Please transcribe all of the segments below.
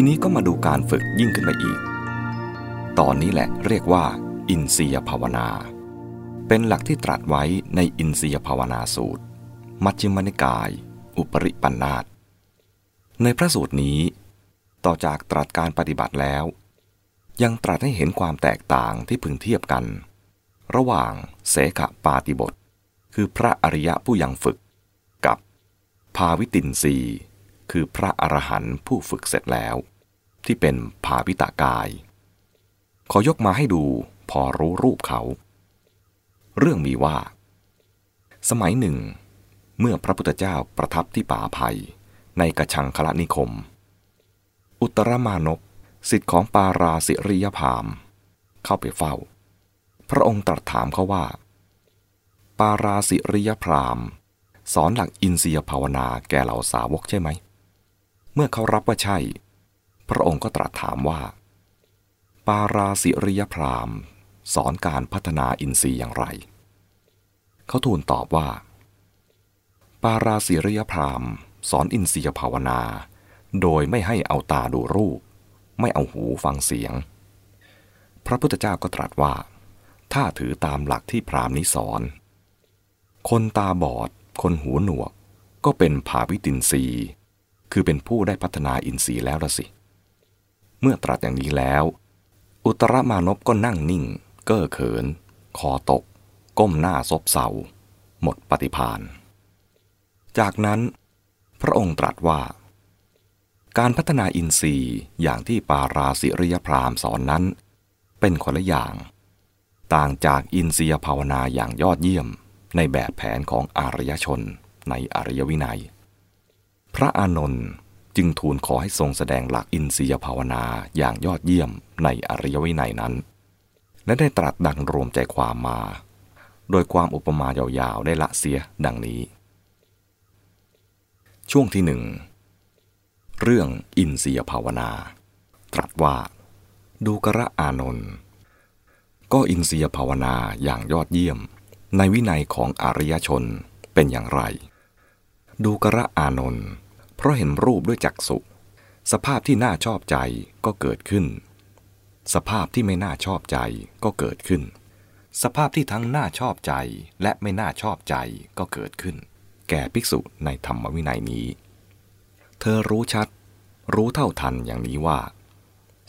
ทีนี้ก็มาดูการฝึกยิ่งขึ้นไปอีก ตอนนี้แหละเรียกว่า อินทรียภาวนา เป็นหลักที่ตรัสไว้ในอินทรียภาวนาสูตร มัชฌิมนิกาย อุปริปันธาตในพระสูตรนี้ ต่อจากตรัสการปฏิบัติแล้ว ยังตรัสให้เห็นความแตกต่างที่พึงเทียบกัน ระหว่างเสขปาติบท คือพระอริยะผู้ยังฝึก กับ ภาวิตินรี คือพระอรหันต์ผู้ฝึกเสร็จแล้ว ที่เป็นภาวิตากาย ขอยกมาให้ดูพอรู้รูปเขา เรื่องมีว่า สมัยหนึ่ง เมื่อพระพุทธเจ้าประทับที่ป่าภัยในกระชังคละนิคม อุตรมานพสิทธิของปาราสิริยพาม เข้าไปเฝ้า พระองค์ตรัสถามเขาว่า ปาราสิริยพรามสอนหลักอินทรียภาวนาแก่เหล่าสาวกใช่ไหม มื่อเขารับว่าใช่ พระองค์ก็ตรัสถามว่า ปาราสิริยพรามสอนการพัฒนาอินทรีย์อย่างไร เขาทูลตอบว่า ปาราสิริยพรามสอนอินทรียภาวนา โดยไม่ให้เอาตาดูรูป ไม่เอาหูฟังเสียง พระพุทธเจ้าก็ตรัสว่า ถ้าถือตามหลักที่พรามนี้สอน คนตาบอด คนหูหนวก ก็เป็นภาวิตินทรีย์ คือเป็นผู้ได้พัฒนาอินทรีย์แล้วละสิ เมื่อตรัสอย่างนี้แล้ว อุตรมานพก็นั่งนิ่ง เก้อเขิน คอตก ก้มหน้าซบเศร้าหมดปฏิพานจากนั้น พระองค์ตรัสว่า การพัฒนาอินทรีย์อย่างที่ปาราสิริยพรามสอนนั้น เป็นคนละอย่าง ต่างจากอินทรียภาวนาอย่างยอดเยี่ยมในแบบแผนของอารยชนในอารยวินัย พระอานนท์จึงทูลขอให้ทรงแสดงหลักอินทรียภาวนาอย่างยอดเยี่ยมในอารยวินัยนั้น และได้ตรัสดังรวมใจความมา โดยความอุปมายาวๆได้ละเสียดังนี้ ช่วงที่หนึ่งเรื่องอินเสียภาวนา ตรัสว่า ดูกระอานนท์ก็อินเสียภาวนาอย่างยอดเยี่ยม ในวินัยของอริยชนเป็นอย่างไร ดูกระอานนท์ เพราะเห็นรูปด้วยจักสุสภาพที่น่าชอบใจก็เกิดขึ้น สภาพที่ไม่น่าชอบใจก็เกิดขึ้น สภาพที่ทั้งน่าชอบใจและไม่น่าชอบใจก็เกิดขึ้น แก่ภิกษุในธรรมวินัยนี้ เธอรู้ชัด รู้เท่าทันอย่างนี้ว่า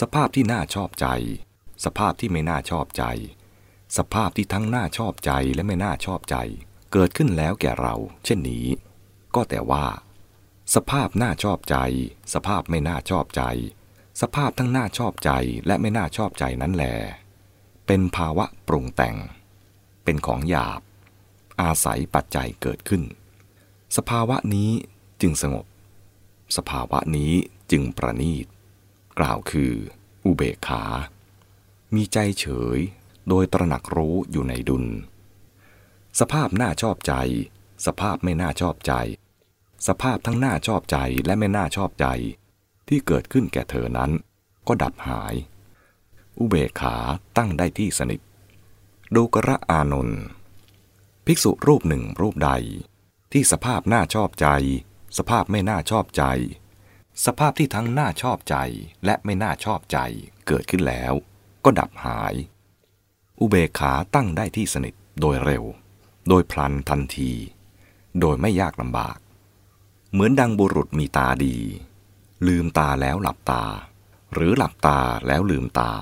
สภาพที่น่าชอบใจ สภาพที่ไม่น่าชอบใจ สภาพที่ทั้งน่าชอบใจและไม่น่าชอบใจ เกิดขึ้นแล้วแก่เรา เช่นนี้ ก็แต่ว่า สภาพน่าชอบใจ สภาพไม่น่าชอบใจ สภาพทั้งน่าชอบใจและไม่น่าชอบใจนั้นแหลเป็นภาวะปรุงแต่ง เป็นของหยาบ อาศัยปัจจัยเกิดขึ้น สภาวะนี้จึงสงบ สภาวะนี้จึงประณีต กล่าวคือ อุเบกขา มีใจเฉยโดยตระหนักรู้อยู่ในดุล สภาพน่าชอบใจ สภาพไม่น่าชอบใจ สภาพทั้งน่าชอบใจและไม่น่าชอบใจ ที่เกิดขึ้นแก่เธอนั้น ก็ดับหาย อุเบกขาตั้งได้ที่สนิทดูกระอานนท์ภิกษุรูปหนึ่งรูปใด ที่สภาพน่าชอบใจ สภาพไม่น่าชอบใจ สภาพที่ทั้งน่าชอบใจและไม่น่าชอบใจเกิดขึ้นแล้ว ก็ดับหาย อุเบกขาตั้งได้ที่สนิทโดยเร็ว โดยพลันทันที โดยไม่ยากลำบาก เหมือนดังบุรุษมีตาดี ลืมตาแล้วหลับตา หรือหลับตาแล้วลืมตา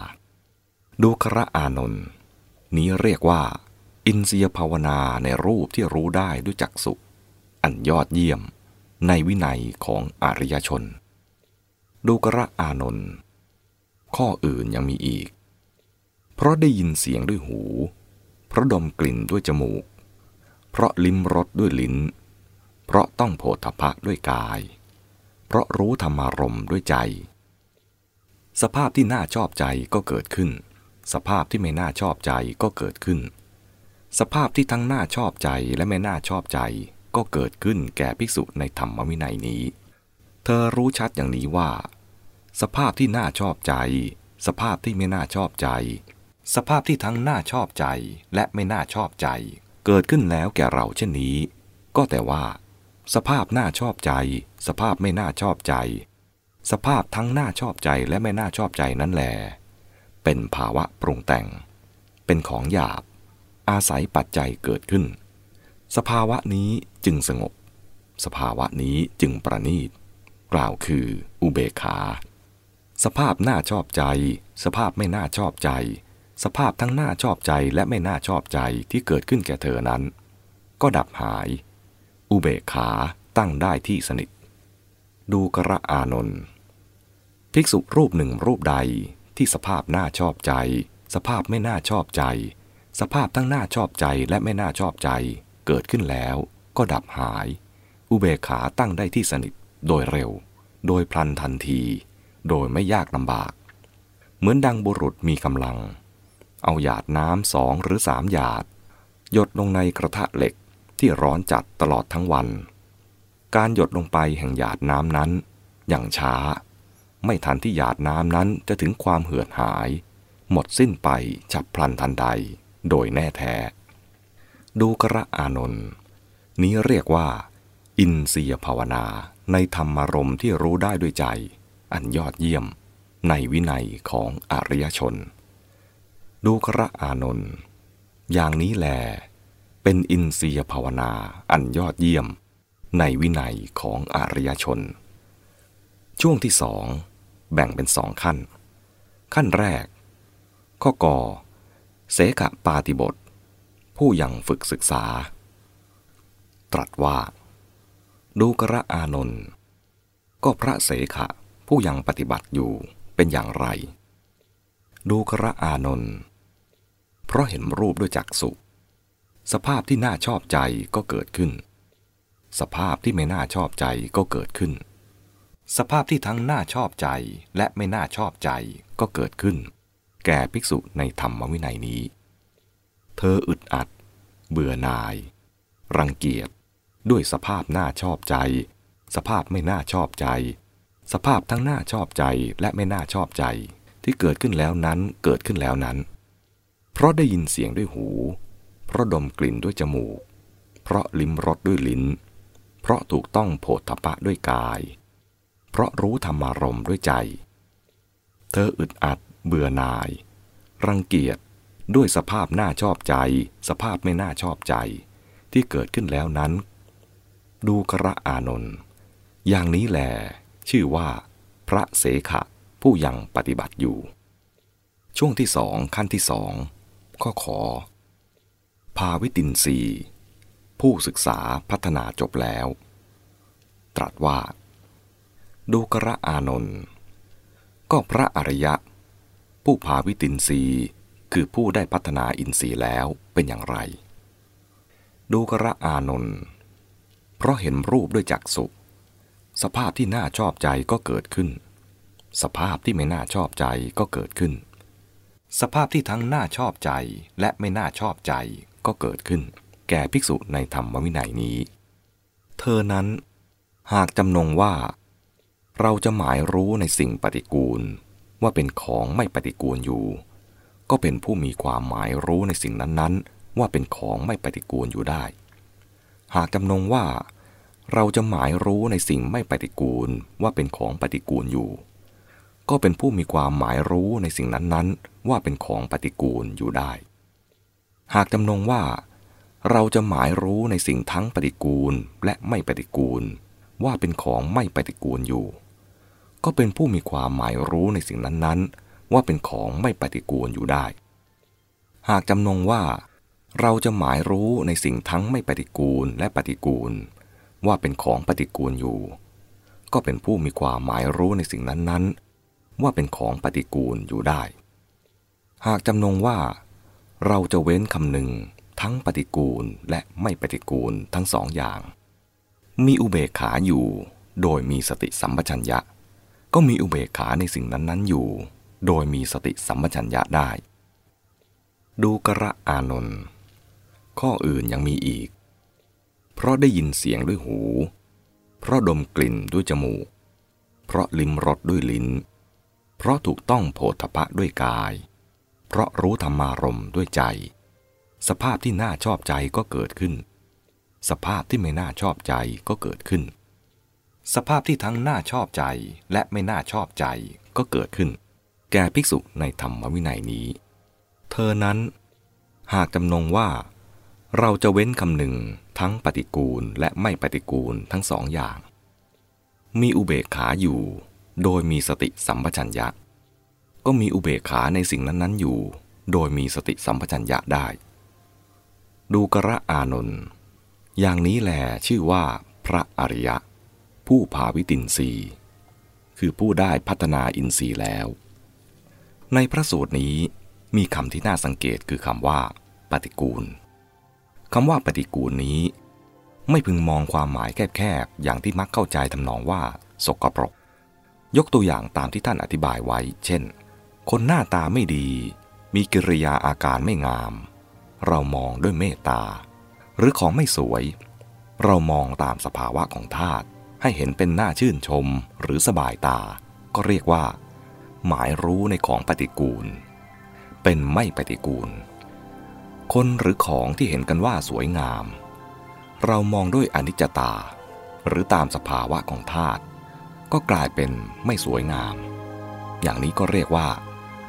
ดูคระอานนท์นี้เรียกว่า อินเสียภาวนาในรูปที่รู้ได้ด้วยจักสุอันยอดเยี่ยมในวินัยของอริยชน ดูกระอานนท์ข้ออื่นยังมีอีก เพราะได้ยินเสียงด้วยหู เพราะดมกลิ่นด้วยจมูก เพราะลิ้มรสด้วยลิ้น เพราะต้องโผฏฐะด้วยกาย เพราะรู้ธรรมารมด้วยใจ สภาพที่น่าชอบใจก็เกิดขึ้น สภาพที่ไม่น่าชอบใจก็เกิดขึ้น สภาพที่ทั้งน่าชอบใจและไม่น่าชอบใจก็เกิดขึ้นแก่ภิกษุในธรรมวินัยนี้ เธอรู้ชัดอย่างนี้ว่า สภาพที่น่าชอบใจ สภาพที่ไม่น่าชอบใจ สภาพที่ทั้งน่าชอบใจและไม่น่าชอบใจ เกิดขึ้นแล้วแก่เราเช่นนี้ ก็แต่ว่า สภาพน่าชอบใจ สภาพไม่น่าชอบใจ สภาพทั้งน่าชอบใจและไม่น่าชอบใจนั้นแหลเป็นภาวะปรุงแต่ง เป็นของหยาบ อาศัยปัจจัยเกิดขึ้น สภาวะนี้จึงสงบ สภาวะนี้จึงประณีต กล่าวคืออุเบกขา สภาพน่าชอบใจ สภาพไม่น่าชอบใจ สภาพทั้งน่าชอบใจและไม่น่าชอบใจที่เกิดขึ้นแก่เธอนั้น ก็ดับหาย อุเบกขาตั้งได้ที่สนิท ดูกระอานนท์ภิกษุรูปหนึ่งรูปใดที่สภาพน่าชอบใจ สภาพไม่น่าชอบใจ สภาพทั้งน่าชอบใจและไม่น่าชอบใจ เกิดขึ้นแล้วก็ดับหาย อุเบกขาตั้งได้ที่สนิทโดยเร็ว โดยพลันทันที โดยไม่ยากลำบาก เหมือนดังบุรุษมีกำลัง เอาหยาดน้ำสองหรือสามหยาด หยดลงในกระทะเหล็ก ที่ร้อนจัดตลอดทั้งวัน การหยดลงไปแห่งหยาดน้ำนั้น อย่างช้า ไม่ทันที่หยาดน้ำนั้นจะถึงความเหือดหาย หมดสิ้นไปฉับพลันทันใด โดยแน่แท้ ดูกระอานนท์นี้เรียกว่า อินเสียภาวนาในธรรมารมที่รู้ได้ด้วยใจ อันยอดเยี่ยม ในวินัยของอริยชน ดูกระอานนท์อย่างนี้แล เป็นอินเสียภาวนาอันยอดเยี่ยมในวินัยของอริยชน ช่วงที่สองแบ่งเป็นสองขั้น ขั้นแรก ข้อกอเสกะปาติบท ผู้ยังฝึกศึกษา ตรัสว่า ดูกระอานนท์ก็พระเสขะผู้ยังปฏิบัติอยู่เป็นอย่างไร ดูกระอานนท์เพราะเห็นรูปด้วยจักสุ สภาพที่น่าชอบใจก็เกิดขึ้น สภาพที่ไม่น่าชอบใจก็เกิดขึ้น สภาพที่ทั้งน่าชอบใจและไม่น่าชอบใจก็เกิดขึ้น แก่ภิกษุในธรรมวินัยนี้ เธออึดอัด เบื่อหน่าย รังเกียจ ด้วยสภาพน่าชอบใจ สภาพไม่น่าชอบใจ สภาพทั้งน่าชอบใจและไม่น่าชอบใจที่เกิดขึ้นแล้วนั้นเกิดขึ้นแล้วนั้น เพราะได้ยินเสียงด้วยหู เพราะดมกลิ่นด้วยจมูก เพราะลิ้มรสด้วยลิ้น เพราะถูกต้องโผฏฐะด้วยกาย เพราะรู้ธรรมารมด้วยใจ เธออึดอัด เบื่อหน่าย รังเกียจด้วยสภาพน่าชอบใจ สภาพไม่น่าชอบใจ ที่เกิดขึ้นแล้วนั้น ดูกระอานนท์อย่างนี้แหลชื่อว่า พระเสขะผู้ยังปฏิบัติอยู่ ช่วงที่สองขั้นที่สองข้อขอ ภาวิตินสีผู้ศึกษาพัฒนาจบแล้ว ตรัสว่า ดูกระอานนท์ก็พระอริยะ ผู้พาวิตินรีคือผู้ได้พัฒนาอินทรีย์แล้วเป็นอย่างไร ดูกระอานนท์เพราะเห็นรูปด้วยจักสุสภาพที่น่าชอบใจก็เกิดขึ้น สภาพที่ไม่น่าชอบใจก็เกิดขึ้น สภาพที่ทั้งน่าชอบใจและไม่น่าชอบใจ ก็เกิดขึ้น แก่ภิกษุในธรรมวินัยนี้ เธอนั้น หากจำนงว่า เราจะหมายรู้ในสิ่งปฏิกูล ว่าเป็นของไม่ปฏิกูลอยู่ ก็เป็นผู้มีความหมายรู้ในสิ่งนั้นๆ ว่าเป็นของไม่ปฏิกูลอยู่ได้ หากจำนงว่า เราจะหมายรู้ในสิ่งไม่ปฏิกูลว่าเป็นของปฏิกูลอยู่ ก็เป็นผู้มีความหมายรู้ในสิ่งนั้นๆ ว่าเป็นของปฏิกูลอยู่ได้ หากจำนงว่า เราจะหมายรู้ในสิ่งทั้งปฏิกูลและไม่ปฏิกูล ว่าเป็นของไม่ปฏิกูลอยู่ ก็เป็นผู้มีความหมายรู้ในสิ่งนั้นๆ ว่าเป็นของไม่ปฏิกูลอยู่ได้ หากจำนงว่า เราจะหมายรู้ในสิ่งทั้งไม่ปฏิกูลและปฏิกูล ว่าเป็นของปฏิกูลอยู่ ก็เป็นผู้มีความหมายรู้ในสิ่งนั้นๆ ว่าเป็นของปฏิกูลอยู่ได้ หากจำนงว่า เราจะเว้นคำหนึ่งทั้งปฏิกูลและไม่ปฏิกูลทั้งสองอย่าง มีอุเบกขาอยู่ โดยมีสติสัมปชัญญะ ก็มีอุเบกขาในสิ่งนั้น ๆ อยู่ โดยมีสติสัมปชัญญะได้ ดูกระอานนท์ข้ออื่นยังมีอีก เพราะได้ยินเสียงด้วยหู เพราะดมกลิ่นด้วยจมูก เพราะลิ้มรสด้วยลิ้น เพราะถูกต้องโผฏฐะด้วยกาย เพราะรู้ธรรมารมด้วยใจ สภาพที่น่าชอบใจก็เกิดขึ้น สภาพที่ไม่น่าชอบใจก็เกิดขึ้น สภาพที่ทั้งน่าชอบใจและไม่น่าชอบใจก็เกิดขึ้น แก่ภิกษุในธรรมวินัยนี้ เธอนั้น หากจำนงว่า เราจะเว้นคำหนึ่งทั้งปฏิกูลและไม่ปฏิกูลทั้งสองอย่าง มีอุเบกขาอยู่ โดยมีสติสัมปชัญญะ ก็มีอุเบกขาในสิ่งนั้นๆอยู่ โดยมีสติสัมปชัญญะได้ ดูกระอานนท์อย่างนี้แหลชื่อว่าพระอริยะ ผู้ภาวิตินรีคือผู้ได้พัฒนาอินทรีย์แล้ว ในพระสูตรนี้มีคำที่น่าสังเกตคือคำว่า ปฏิกูลคำว่าปฏิกูลนี้ ไม่พึงมองความหมายแคบๆอย่างที่มักเข้าใจทำนองว่า สกปรก ยกตัวอย่างตามที่ท่านอธิบายไว้ เช่น คนหน้าตาไม่ดี มีกิริยาอาการไม่งาม เรามองด้วยเมตตา หรือของไม่สวย เรามองตามสภาวะของธาตุให้เห็นเป็นหน้าชื่นชมหรือสบายตา ก็เรียกว่า หมายรู้ในของปฏิกูล เป็นไม่ปฏิกูล คนหรือของที่เห็นกันว่าสวยงาม เรามองด้วยอนิจจตา หรือตามสภาวะของธาตุก็กลายเป็นไม่สวยงาม อย่างนี้ก็เรียกว่า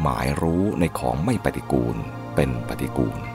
หมายรู้ในของไม่ปฏิกูลเป็นปฏิกูล